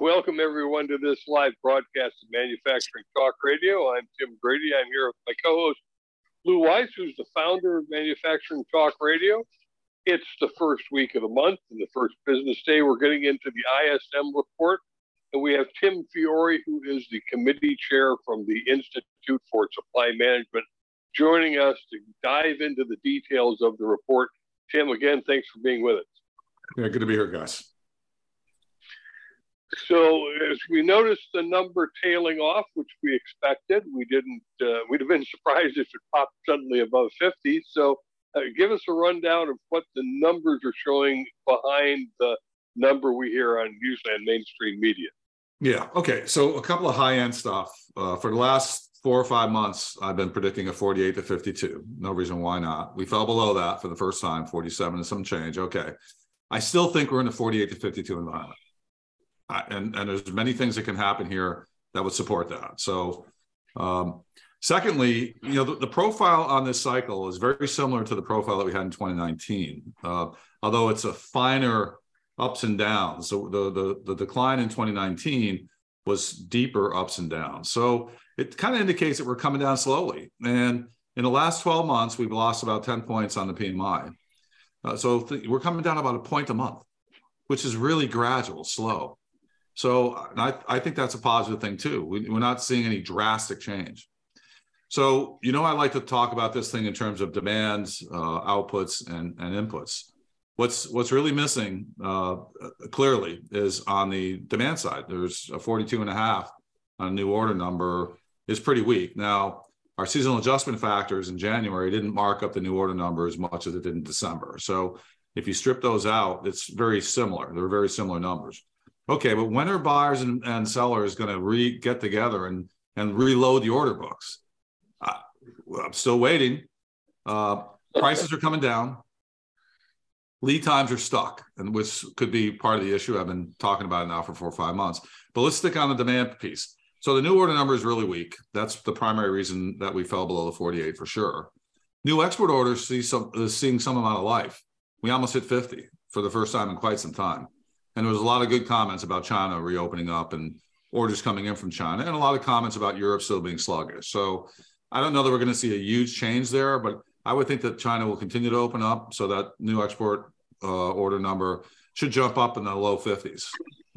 Welcome everyone to this live broadcast of Manufacturing Talk Radio. I'm Tim Grady. I'm here with my co-host Lou Weiss, who's the founder of Manufacturing Talk Radio. It's the first week of the month and the first business day. We're getting into the ISM report, and we have Tim Fiore, who is the committee chair from the Institute for Supply Management, joining us to dive into the details of the report. Tim, again, thanks for being with us. Yeah, good to be here, guys. So as we noticed the number tailing off, which we expected, we didn't. Uh, we'd have been surprised if it popped suddenly above 50. So uh, give us a rundown of what the numbers are showing behind the number we hear on usually on mainstream media. Yeah. Okay. So a couple of high end stuff uh, for the last four or five months. I've been predicting a 48 to 52. No reason why not. We fell below that for the first time, 47 and some change. Okay. I still think we're in a 48 to 52 environment and and there's many things that can happen here that would support that. So, um, secondly, you know, the, the, profile on this cycle is very similar to the profile that we had in 2019, uh, although it's a finer ups and downs. So the, the the decline in 2019 was deeper ups and downs. So it kind of indicates that we're coming down slowly. And in the last 12 months, we've lost about 10 points on the PMI. Uh, so th- we're coming down about a point a month, which is really gradual, slow. So I, I think that's a positive thing too. We, we're not seeing any drastic change. So, you know, I like to talk about this thing in terms of demands, uh, outputs, and, and inputs. What's what's really missing uh, clearly is on the demand side. There's a 42 and a half on a new order number is pretty weak. Now, our seasonal adjustment factors in January didn't mark up the new order number as much as it did in December. So if you strip those out, it's very similar. They're very similar numbers. Okay, but when are buyers and, and sellers going to re get together and and reload the order books? Uh, I'm still waiting. Uh, prices are coming down. Lead times are stuck, and which could be part of the issue. I've been talking about it now for four or five months. But let's stick on the demand piece. So the new order number is really weak. That's the primary reason that we fell below the 48 for sure. New export orders see some is seeing some amount of life. We almost hit 50 for the first time in quite some time. And there was a lot of good comments about China reopening up and orders coming in from China, and a lot of comments about Europe still being sluggish. So I don't know that we're going to see a huge change there, but I would think that China will continue to open up so that new export uh, order number should jump up in the low 50s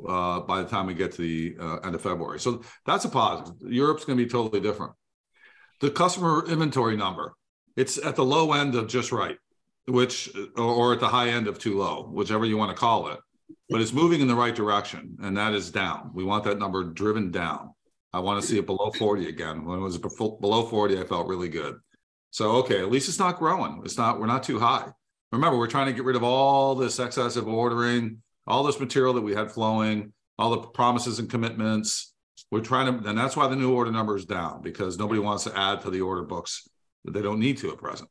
uh, by the time we get to the uh, end of February. So that's a positive. Europe's going to be totally different. The customer inventory number, it's at the low end of just right, which or at the high end of too low, whichever you want to call it but it's moving in the right direction, and that is down. We want that number driven down. I want to see it below 40 again. When it was below 40, I felt really good. So, okay, at least it's not growing. It's not, we're not too high. Remember, we're trying to get rid of all this excessive ordering, all this material that we had flowing, all the promises and commitments. We're trying to, and that's why the new order number is down because nobody wants to add to the order books that they don't need to at present.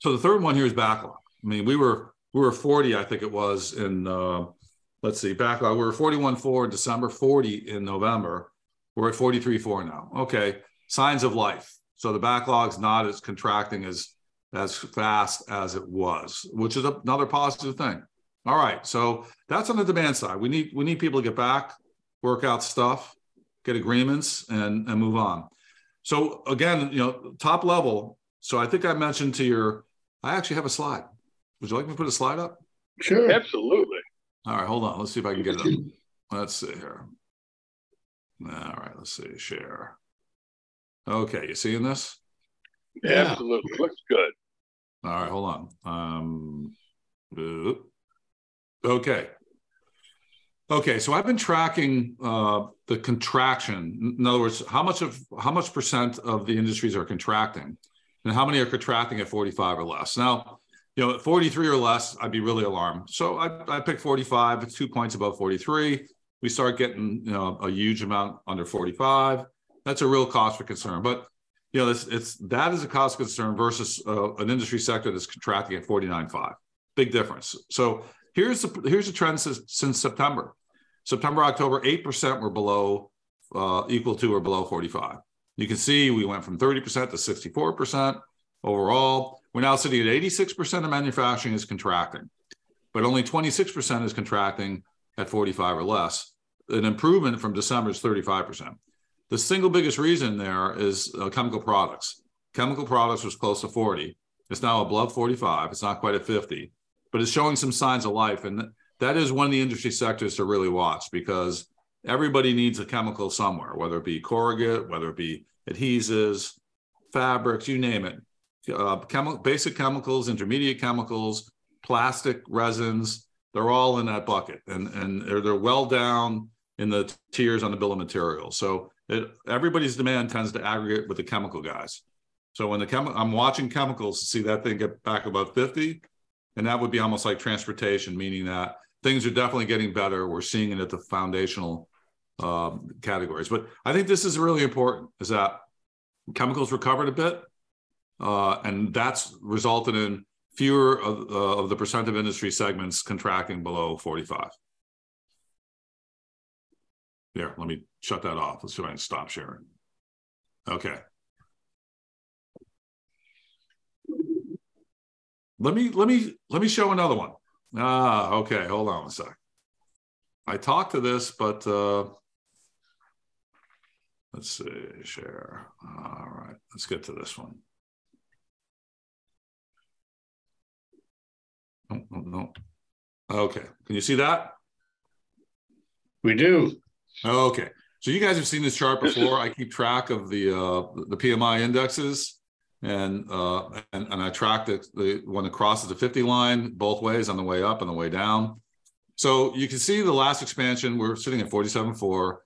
So the third one here is backlog. I mean, we were we were 40, I think it was in uh, let's see, backlog. We were 41.4 in December, 40 in November. We're at 43 4 now. Okay, signs of life. So the backlog's not as contracting as as fast as it was, which is another positive thing. All right, so that's on the demand side. We need we need people to get back, work out stuff, get agreements, and and move on. So again, you know, top level. So I think I mentioned to your, I actually have a slide. Would you like me to put a slide up? Sure. Absolutely. All right, hold on. Let's see if I can get it up. Let's see here. All right, let's see. Share. Okay, you seeing this? Yeah. Absolutely. Looks good. All right, hold on. Um, okay. Okay, so I've been tracking uh, the contraction. In other words, how much of how much percent of the industries are contracting, and how many are contracting at 45 or less. Now, you know, at 43 or less, I'd be really alarmed. So I, I picked 45, it's two points above 43. We start getting, you know, a huge amount under 45. That's a real cause for concern. But, you know, it's, it's that is a cause of concern versus uh, an industry sector that's contracting at 49.5. Big difference. So here's the, here's the trend since, since September. September, October, 8% were below, uh, equal to or below 45. You can see we went from 30% to 64% overall. We're now sitting at 86% of manufacturing is contracting, but only 26% is contracting at 45 or less. An improvement from December is 35%. The single biggest reason there is uh, chemical products. Chemical products was close to 40. It's now above 45. It's not quite at 50, but it's showing some signs of life. And that is one of the industry sectors to really watch because everybody needs a chemical somewhere, whether it be corrugate, whether it be adhesives, fabrics, you name it. Uh, chemi- basic chemicals, intermediate chemicals, plastic resins, they're all in that bucket and, and they're, they're well down in the tiers on the bill of materials. So it, everybody's demand tends to aggregate with the chemical guys. So when the I'm watching chemicals to see that thing get back above 50, and that would be almost like transportation, meaning that things are definitely getting better. We're seeing it at the foundational um, categories. But I think this is really important is that chemicals recovered a bit, uh, and that's resulted in fewer of, uh, of the percent of industry segments contracting below 45. There, let me shut that off. Let's I can stop sharing. Okay. Let me let me let me show another one. Ah, okay. Hold on a sec. I talked to this, but uh, let's see, share. All right, let's get to this one. Oh, no, no. Okay, can you see that? We do. Okay, so you guys have seen this chart before. I keep track of the uh, the PMI indexes, and uh, and, and I track the, the when it crosses the 50 line both ways on the way up and the way down. So you can see the last expansion, we're sitting at 47.4.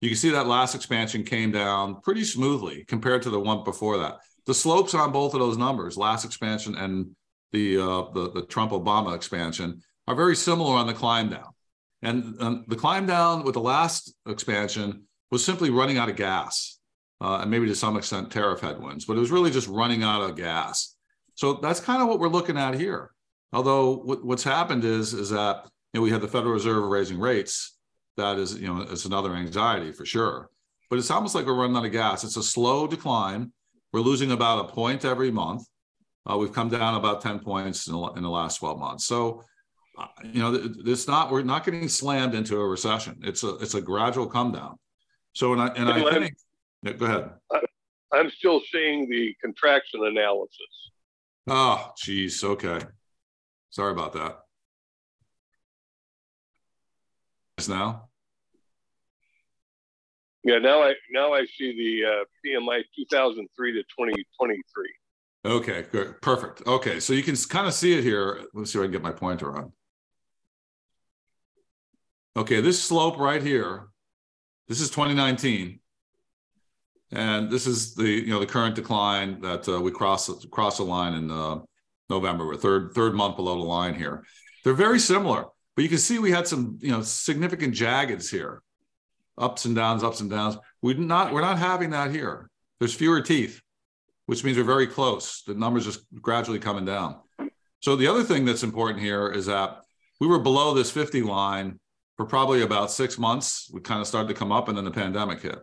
You can see that last expansion came down pretty smoothly compared to the one before that. The slopes on both of those numbers, last expansion and the uh, the, the Trump Obama expansion, are very similar on the climb down. And um, the climb down with the last expansion was simply running out of gas, uh, and maybe to some extent tariff headwinds, but it was really just running out of gas. So that's kind of what we're looking at here. Although what, what's happened is is that you know, we had the Federal Reserve raising rates. That is, you know, it's another anxiety for sure. But it's almost like we're running out of gas. It's a slow decline. We're losing about a point every month. Uh, we've come down about 10 points in the, in the last 12 months. So, uh, you know, it's not, we're not getting slammed into a recession. It's a, it's a gradual come down. So, and I, and I think, yeah, go ahead. I'm still seeing the contraction analysis. Oh, geez. Okay. Sorry about that. Just Now. Yeah, now I now I see the uh, PMI 2003 to 2023. Okay, good. Perfect. Okay, so you can kind of see it here. Let's see if I can get my pointer on. Okay, this slope right here, this is 2019. And this is the you know the current decline that uh, we cross cross the line in uh, November. We're third third month below the line here. They're very similar, but you can see we had some you know significant jaggeds here, ups and downs, ups and downs. We not we're not having that here. There's fewer teeth which means we're very close. The numbers just gradually coming down. So the other thing that's important here is that we were below this 50 line for probably about six months. We kind of started to come up, and then the pandemic hit.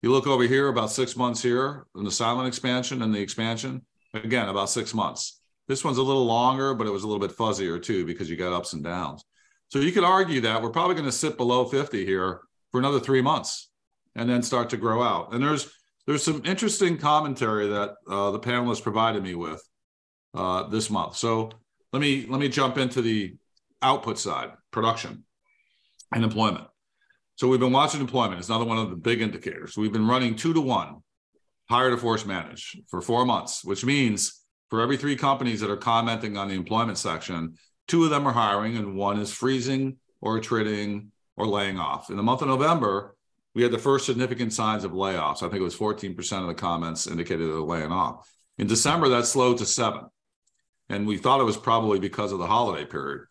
You look over here, about six months here in the silent expansion and the expansion. Again, about six months. This one's a little longer, but it was a little bit fuzzier too because you got ups and downs. So you could argue that we're probably going to sit below 50 here for another three months and then start to grow out. And there's there's some interesting commentary that uh, the panelists provided me with uh, this month. So let me let me jump into the output side, production and employment. So we've been watching employment. It's another one of the big indicators. We've been running two to one, hire to force manage for four months, which means for every three companies that are commenting on the employment section, two of them are hiring and one is freezing or attriting or laying off. In the month of November, we had the first significant signs of layoffs. I think it was 14% of the comments indicated they're laying off. In December, that slowed to seven. And we thought it was probably because of the holiday period.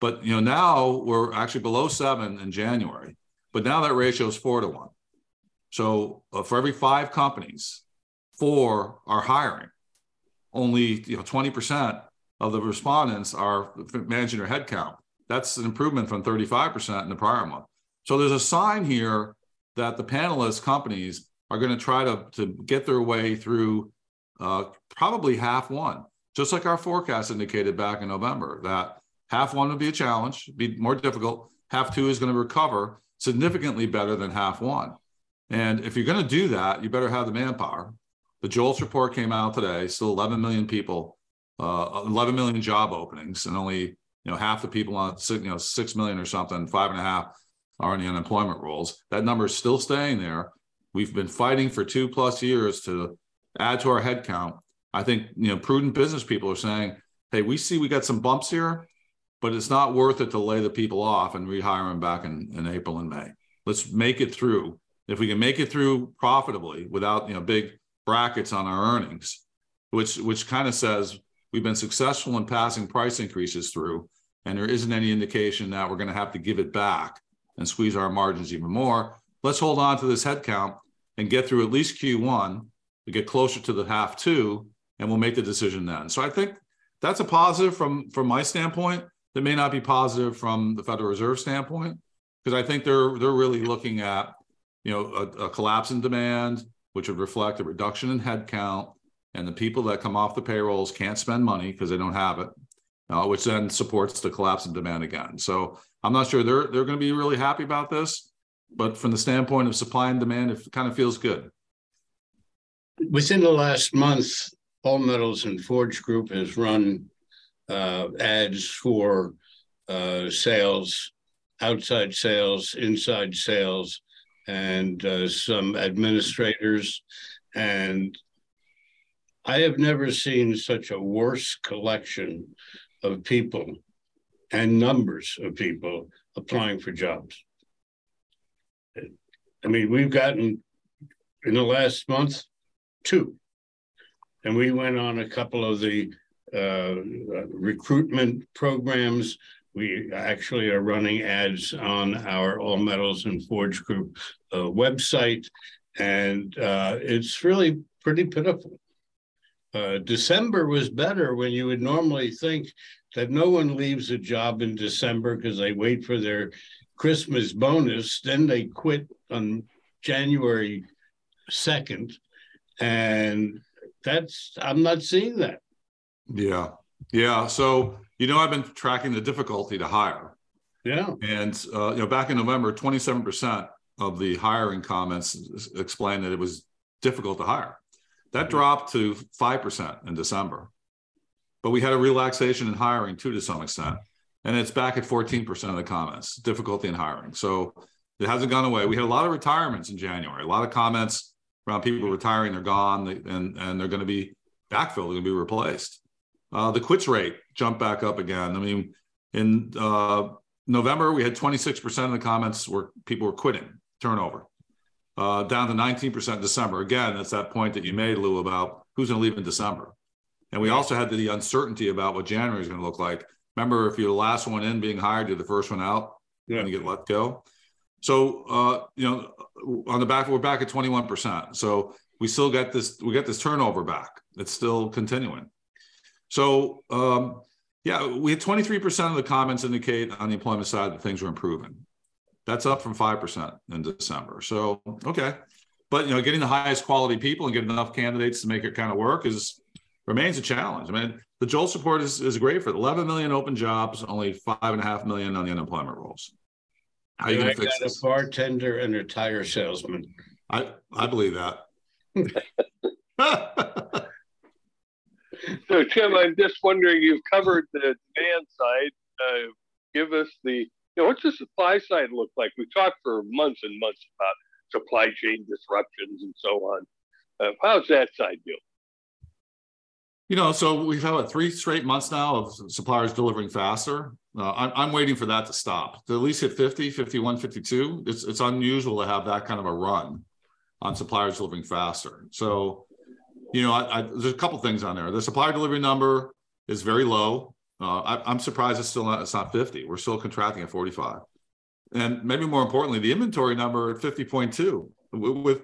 But you know, now we're actually below seven in January. But now that ratio is four to one. So uh, for every five companies, four are hiring. Only you know 20% of the respondents are managing their headcount. That's an improvement from 35% in the prior month. So there's a sign here that the panelist companies are going to try to, to get their way through uh, probably half one, just like our forecast indicated back in November, that half one would be a challenge, be more difficult. half two is going to recover significantly better than half one. And if you're going to do that, you better have the manpower. The JOLTS report came out today, still 11 million people, uh, 11 million job openings, and only you know half the people on you know six million or something, five and a half are in the unemployment rolls. That number is still staying there. We've been fighting for two plus years to add to our headcount. I think you know prudent business people are saying, "Hey, we see we got some bumps here, but it's not worth it to lay the people off and rehire them back in, in April and May. Let's make it through. If we can make it through profitably without you know big brackets on our earnings, which which kind of says we've been successful in passing price increases through, and there isn't any indication that we're going to have to give it back and squeeze our margins even more. Let's hold on to this headcount and get through at least Q1 to get closer to the half two, and we'll make the decision then. So I think that's a positive from from my standpoint that may not be positive from the Federal Reserve standpoint, because I think they're they're really looking at you know a, a, collapse in demand, which would reflect a reduction in headcount, and the people that come off the payrolls can't spend money because they don't have it, uh, which then supports the collapse in demand again. So I'm not sure they're they're going to be really happy about this, but from the standpoint of supply and demand, it kind of feels good. Within the last month, All Metals and Forge Group has run uh, ads for uh, sales, outside sales, inside sales, and uh, some administrators. And I have never seen such a worse collection of people and numbers of people applying for jobs. I mean, we've gotten in the last month two, and we went on a couple of the uh, recruitment programs. We actually are running ads on our All Metals and Forge Group uh, website, and uh, it's really pretty pitiful. Uh, December was better when you would normally think that no one leaves a job in December because they wait for their Christmas bonus, then they quit on January 2nd. And that's, I'm not seeing that. Yeah. Yeah. So, you know, I've been tracking the difficulty to hire. Yeah. And, uh, you know, back in November, 27% of the hiring comments explained that it was difficult to hire. That dropped to 5% in December. But we had a relaxation in hiring too, to some extent. And it's back at 14% of the comments, difficulty in hiring. So it hasn't gone away. We had a lot of retirements in January, a lot of comments around people retiring, they're gone, and, and they're going to be backfilled, they're going to be replaced. Uh, the quits rate jumped back up again. I mean, in uh, November, we had 26% of the comments where people were quitting, turnover, uh, down to 19% in December. Again, that's that point that you made, Lou, about who's going to leave in December. And we also had the uncertainty about what January is going to look like. Remember, if you're the last one in being hired, you're the first one out, yeah. and you get let go. So, uh, you know, on the back, we're back at 21%. So we still get this, we get this turnover back. It's still continuing. So, um, yeah, we had 23% of the comments indicate on the employment side that things were improving. That's up from 5% in December. So, okay. But, you know, getting the highest quality people and getting enough candidates to make it kind of work is remains a challenge. I mean, the JOLTS support is, is great for 11 million open jobs, only five and a half million on the unemployment rolls. How are you going to fix this? A bartender and a tire salesman. I, I believe that. so, Tim, I'm just wondering you've covered the demand side. Uh, give us the, know, what's the supply side look like? We talked for months and months about supply chain disruptions and so on. Uh, how's that side doing? You know, so we've had what, three straight months now of suppliers delivering faster. Uh, I'm, I'm waiting for that to stop. To at least hit 50, 51, 52. It's, it's unusual to have that kind of a run on suppliers delivering faster. So, you know, I, I, there's a couple things on there. The supplier delivery number is very low. Uh, I, am surprised it's still not it's not 50. We're still contracting at 45. And maybe more importantly, the inventory number at 50.2 with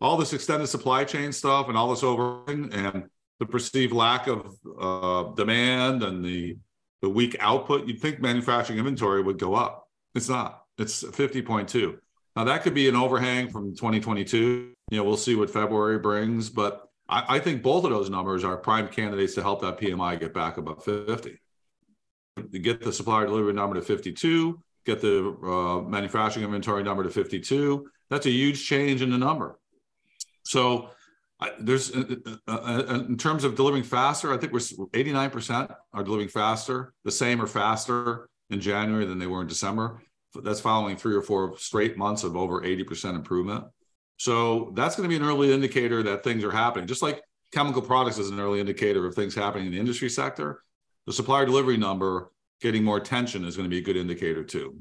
all this extended supply chain stuff and all this over and the perceived lack of uh, demand and the the weak output, you'd think manufacturing inventory would go up. It's not. It's 50.2. Now that could be an overhang from 2022. You know, we'll see what February brings, but I, I think both of those numbers are prime candidates to help that PMI get back above 50. Get the supplier delivery number to 52, get the uh, manufacturing inventory number to 52. That's a huge change in the number. So I, there's uh, uh, uh, in terms of delivering faster, I think we're 89% are delivering faster, the same or faster in January than they were in December. That's following three or four straight months of over 80% improvement. So that's going to be an early indicator that things are happening. Just like chemical products is an early indicator of things happening in the industry sector, the supplier delivery number getting more attention is going to be a good indicator too.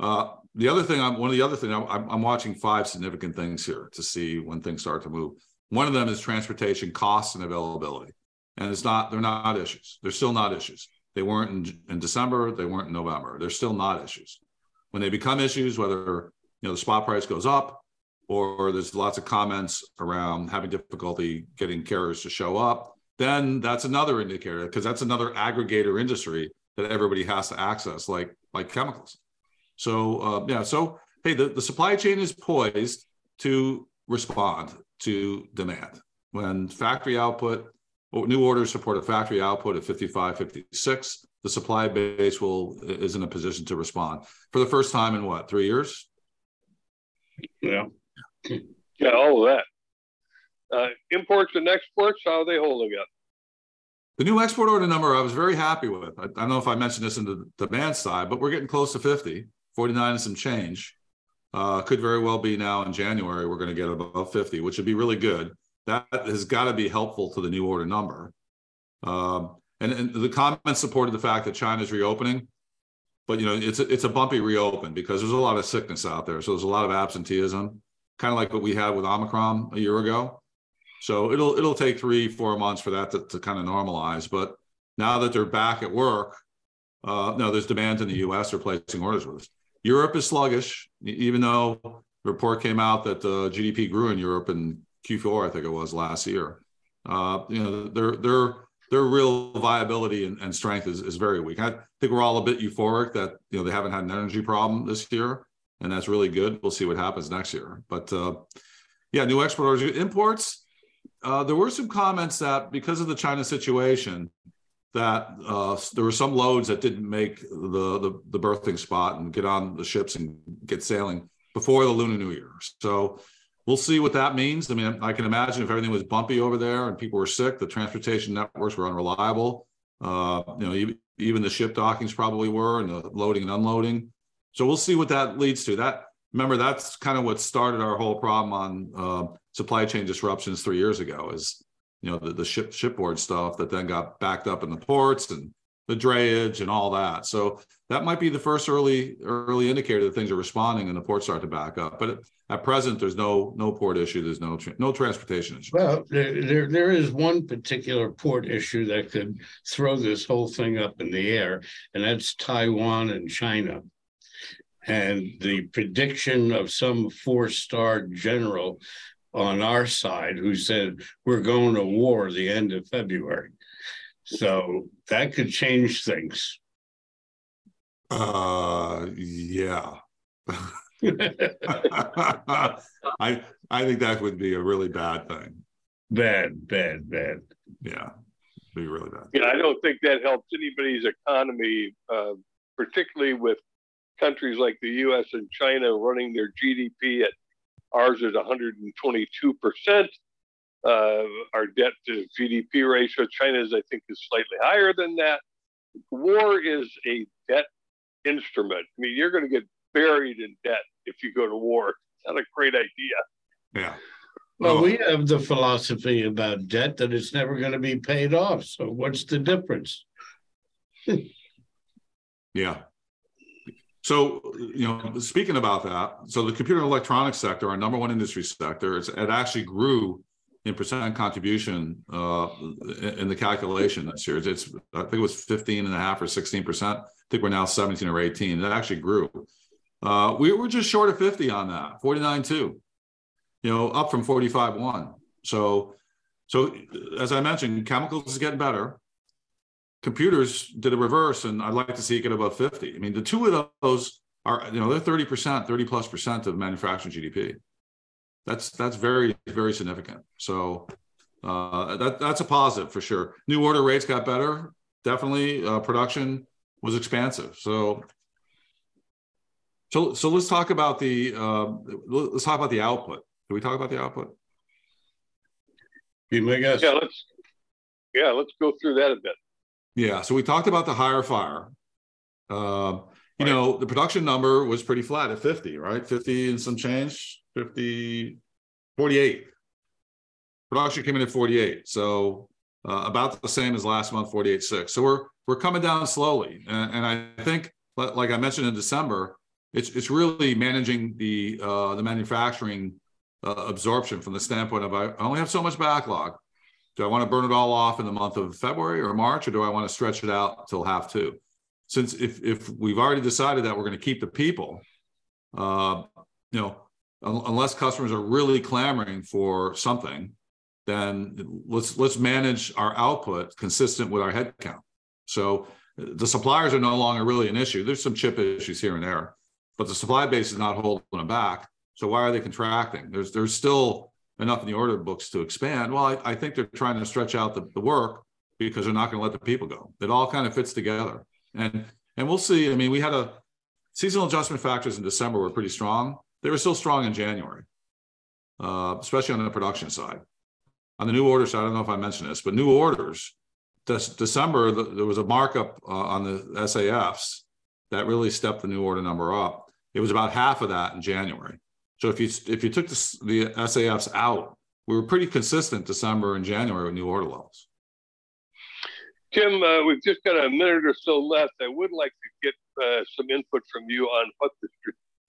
Uh, the other thing, I'm, one of the other things, I'm, I'm watching five significant things here to see when things start to move. One of them is transportation costs and availability. And it's not, they're not issues. They're still not issues. They weren't in, in December, they weren't in November. They're still not issues. When they become issues, whether you know the spot price goes up or there's lots of comments around having difficulty getting carriers to show up, then that's another indicator because that's another aggregator industry that everybody has to access, like like chemicals. So uh, yeah, so hey, the, the supply chain is poised to respond to demand. When factory output, new orders support a factory output of 55, 56, the supply base will is in a position to respond for the first time in what three years? Yeah, yeah, all of that. Uh, imports and exports, how are they holding up? The new export order number I was very happy with. I, I don't know if I mentioned this in the demand side, but we're getting close to 50, 49 and some change. Uh, could very well be now in January, we're going to get above 50, which would be really good. That has got to be helpful to the new order number. Um, and, and the comments supported the fact that China's reopening, but you know it's a, it's a bumpy reopen because there's a lot of sickness out there. So there's a lot of absenteeism, kind of like what we had with Omicron a year ago. So it'll it'll take three four months for that to, to kind of normalize. But now that they're back at work, uh, no, there's demand in the U.S. They're placing orders with us. Europe is sluggish, even though the report came out that uh, GDP grew in Europe in Q4, I think it was last year. Uh, you know, their their their real viability and, and strength is, is very weak. I think we're all a bit euphoric that you know they haven't had an energy problem this year, and that's really good. We'll see what happens next year. But uh, yeah, new export orders, imports. Uh, there were some comments that because of the China situation, that uh, there were some loads that didn't make the, the, the berthing spot and get on the ships and get sailing before the Lunar New Year. So we'll see what that means. I mean, I can imagine if everything was bumpy over there and people were sick, the transportation networks were unreliable. Uh, you know, even, even the ship dockings probably were, and the loading and unloading. So we'll see what that leads to. That remember, that's kind of what started our whole problem on uh, supply chain disruptions three years ago. Is you know the, the ship shipboard stuff that then got backed up in the ports and the drayage and all that. So that might be the first early early indicator that things are responding and the ports start to back up. But at present, there's no no port issue. There's no no transportation issue. Well, there, there there is one particular port issue that could throw this whole thing up in the air, and that's Taiwan and China. And the prediction of some four star general on our side who said we're going to war the end of February. So that could change things. Uh, yeah. I I think that would be a really bad thing. Bad, bad, bad. Yeah, be really bad. Yeah, I don't think that helps anybody's economy, uh, particularly with countries like the U.S. and China running their GDP at Ours is 122%. Uh, our debt to GDP ratio, China's, I think, is slightly higher than that. War is a debt instrument. I mean, you're going to get buried in debt if you go to war. It's not a great idea. Yeah. Well, we have the philosophy about debt that it's never going to be paid off. So, what's the difference? yeah. So, you know, speaking about that, so the computer and electronics sector, our number one industry sector, it actually grew in percent contribution uh, in the calculation this year. It's, I think it was 15 and a half or 16%. I think we're now 17 or 18. That actually grew. Uh, we were just short of 50 on that, 49.2, you know, up from 45.1. So, so as I mentioned, chemicals is getting better computers did a reverse, and I'd like to see it get above 50. I mean, the two of those are, you know, they're 30%, 30 plus percent of manufacturing GDP. That's that's very, very significant. So uh, that that's a positive for sure. New order rates got better. Definitely, uh, production was expansive. So So, so let's talk about the uh, let's talk about the output. Can we talk about the output? Be my guest. Yeah, let's yeah, let's go through that a bit. Yeah, so we talked about the higher fire. Uh, you right. know, the production number was pretty flat at 50, right? 50 and some change, 50, 48. Production came in at 48. So uh, about the same as last month, 48.6. So we're we're coming down slowly. And, and I think, like I mentioned in December, it's it's really managing the uh, the manufacturing uh, absorption from the standpoint of I only have so much backlog. Do I want to burn it all off in the month of February or March, or do I want to stretch it out till half two? Since if if we've already decided that we're going to keep the people, uh, you know, un- unless customers are really clamoring for something, then let's let's manage our output consistent with our headcount. So the suppliers are no longer really an issue. There's some chip issues here and there, but the supply base is not holding them back. So why are they contracting? There's there's still enough in the order books to expand. Well, I, I think they're trying to stretch out the, the work because they're not going to let the people go. It all kind of fits together. And and we'll see. I mean, we had a seasonal adjustment factors in December were pretty strong. They were still strong in January, uh, especially on the production side. On the new order side, I don't know if I mentioned this, but new orders, this December, the, there was a markup uh, on the SAFs that really stepped the new order number up. It was about half of that in January. So if you if you took the, the SAFs out, we were pretty consistent December and January with new order levels. Tim, uh, we've just got a minute or so left. I would like to get uh, some input from you on what the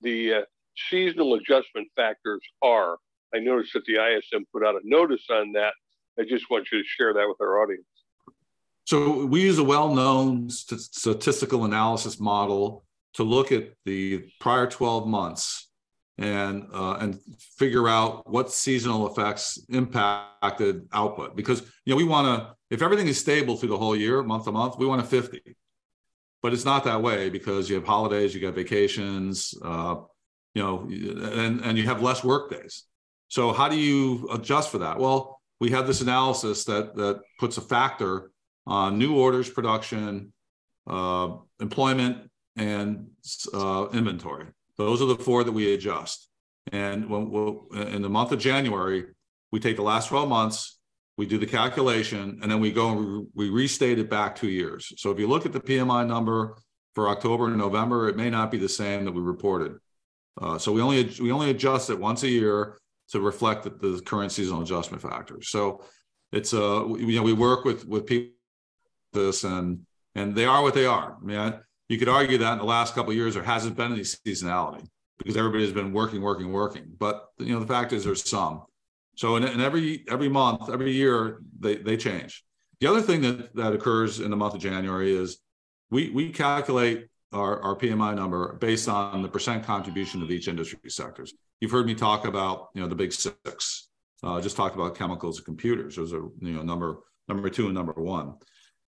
the uh, seasonal adjustment factors are. I noticed that the ISM put out a notice on that. I just want you to share that with our audience. So we use a well-known st- statistical analysis model to look at the prior 12 months and uh, and figure out what seasonal effects impacted output. Because you know we want to if everything is stable through the whole year month to month we want a 50 but it's not that way because you have holidays you got vacations uh, you know and and you have less work days. So how do you adjust for that? Well we have this analysis that that puts a factor on new orders production uh, employment and uh, inventory those are the four that we adjust. And when we'll, in the month of January, we take the last 12 months, we do the calculation, and then we go and we restate it back two years. So if you look at the PMI number for October and November, it may not be the same that we reported. Uh, so we only we only adjust it once a year to reflect the, the current seasonal adjustment factors. So it's uh you know we work with with people this and and they are what they are. I mean, you could argue that in the last couple of years there hasn't been any seasonality because everybody has been working, working, working. But you know, the fact is there's some. So in, in every every month, every year they they change. The other thing that that occurs in the month of January is we we calculate our, our PMI number based on the percent contribution of each industry sectors. You've heard me talk about you know the big six. Uh, just talked about chemicals and computers. Those are you know number number two and number one.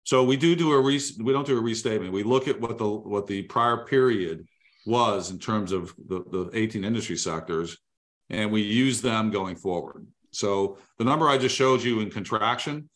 So we do do a re, we don't do a restatement. We look at what the what the prior period was in terms of the, the 18 industry sectors, and we use them going forward. So the number I just showed you in contraction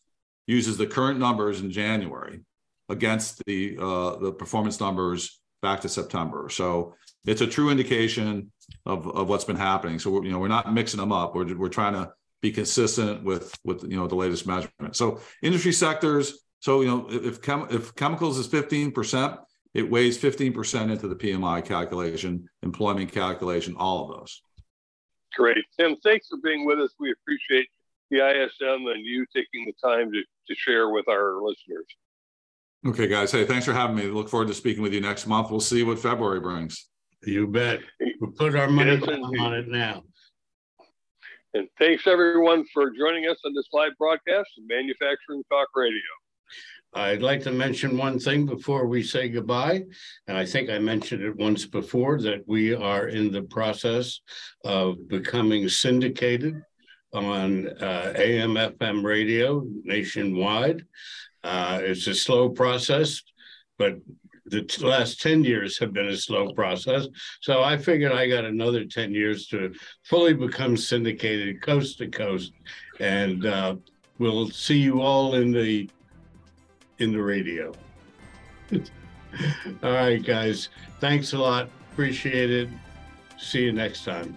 uses the current numbers in January against the uh, the performance numbers back to September. So it's a true indication of, of what's been happening. So we're, you know we're not mixing them up. We're, we're trying to be consistent with with you know the latest measurement. So industry sectors so, you know, if, chem- if chemicals is 15%, it weighs 15% into the PMI calculation, employment calculation, all of those. Great. Tim, thanks for being with us. We appreciate the ISM and you taking the time to, to share with our listeners. Okay, guys. Hey, thanks for having me. Look forward to speaking with you next month. We'll see what February brings. You bet. We'll put our money yes, on it now. And thanks everyone for joining us on this live broadcast of Manufacturing Talk Radio. I'd like to mention one thing before we say goodbye. And I think I mentioned it once before that we are in the process of becoming syndicated on uh, AM FM radio nationwide. Uh, it's a slow process, but the last 10 years have been a slow process. So I figured I got another 10 years to fully become syndicated coast to coast. And uh, we'll see you all in the in the radio. All right, guys. Thanks a lot. Appreciate it. See you next time.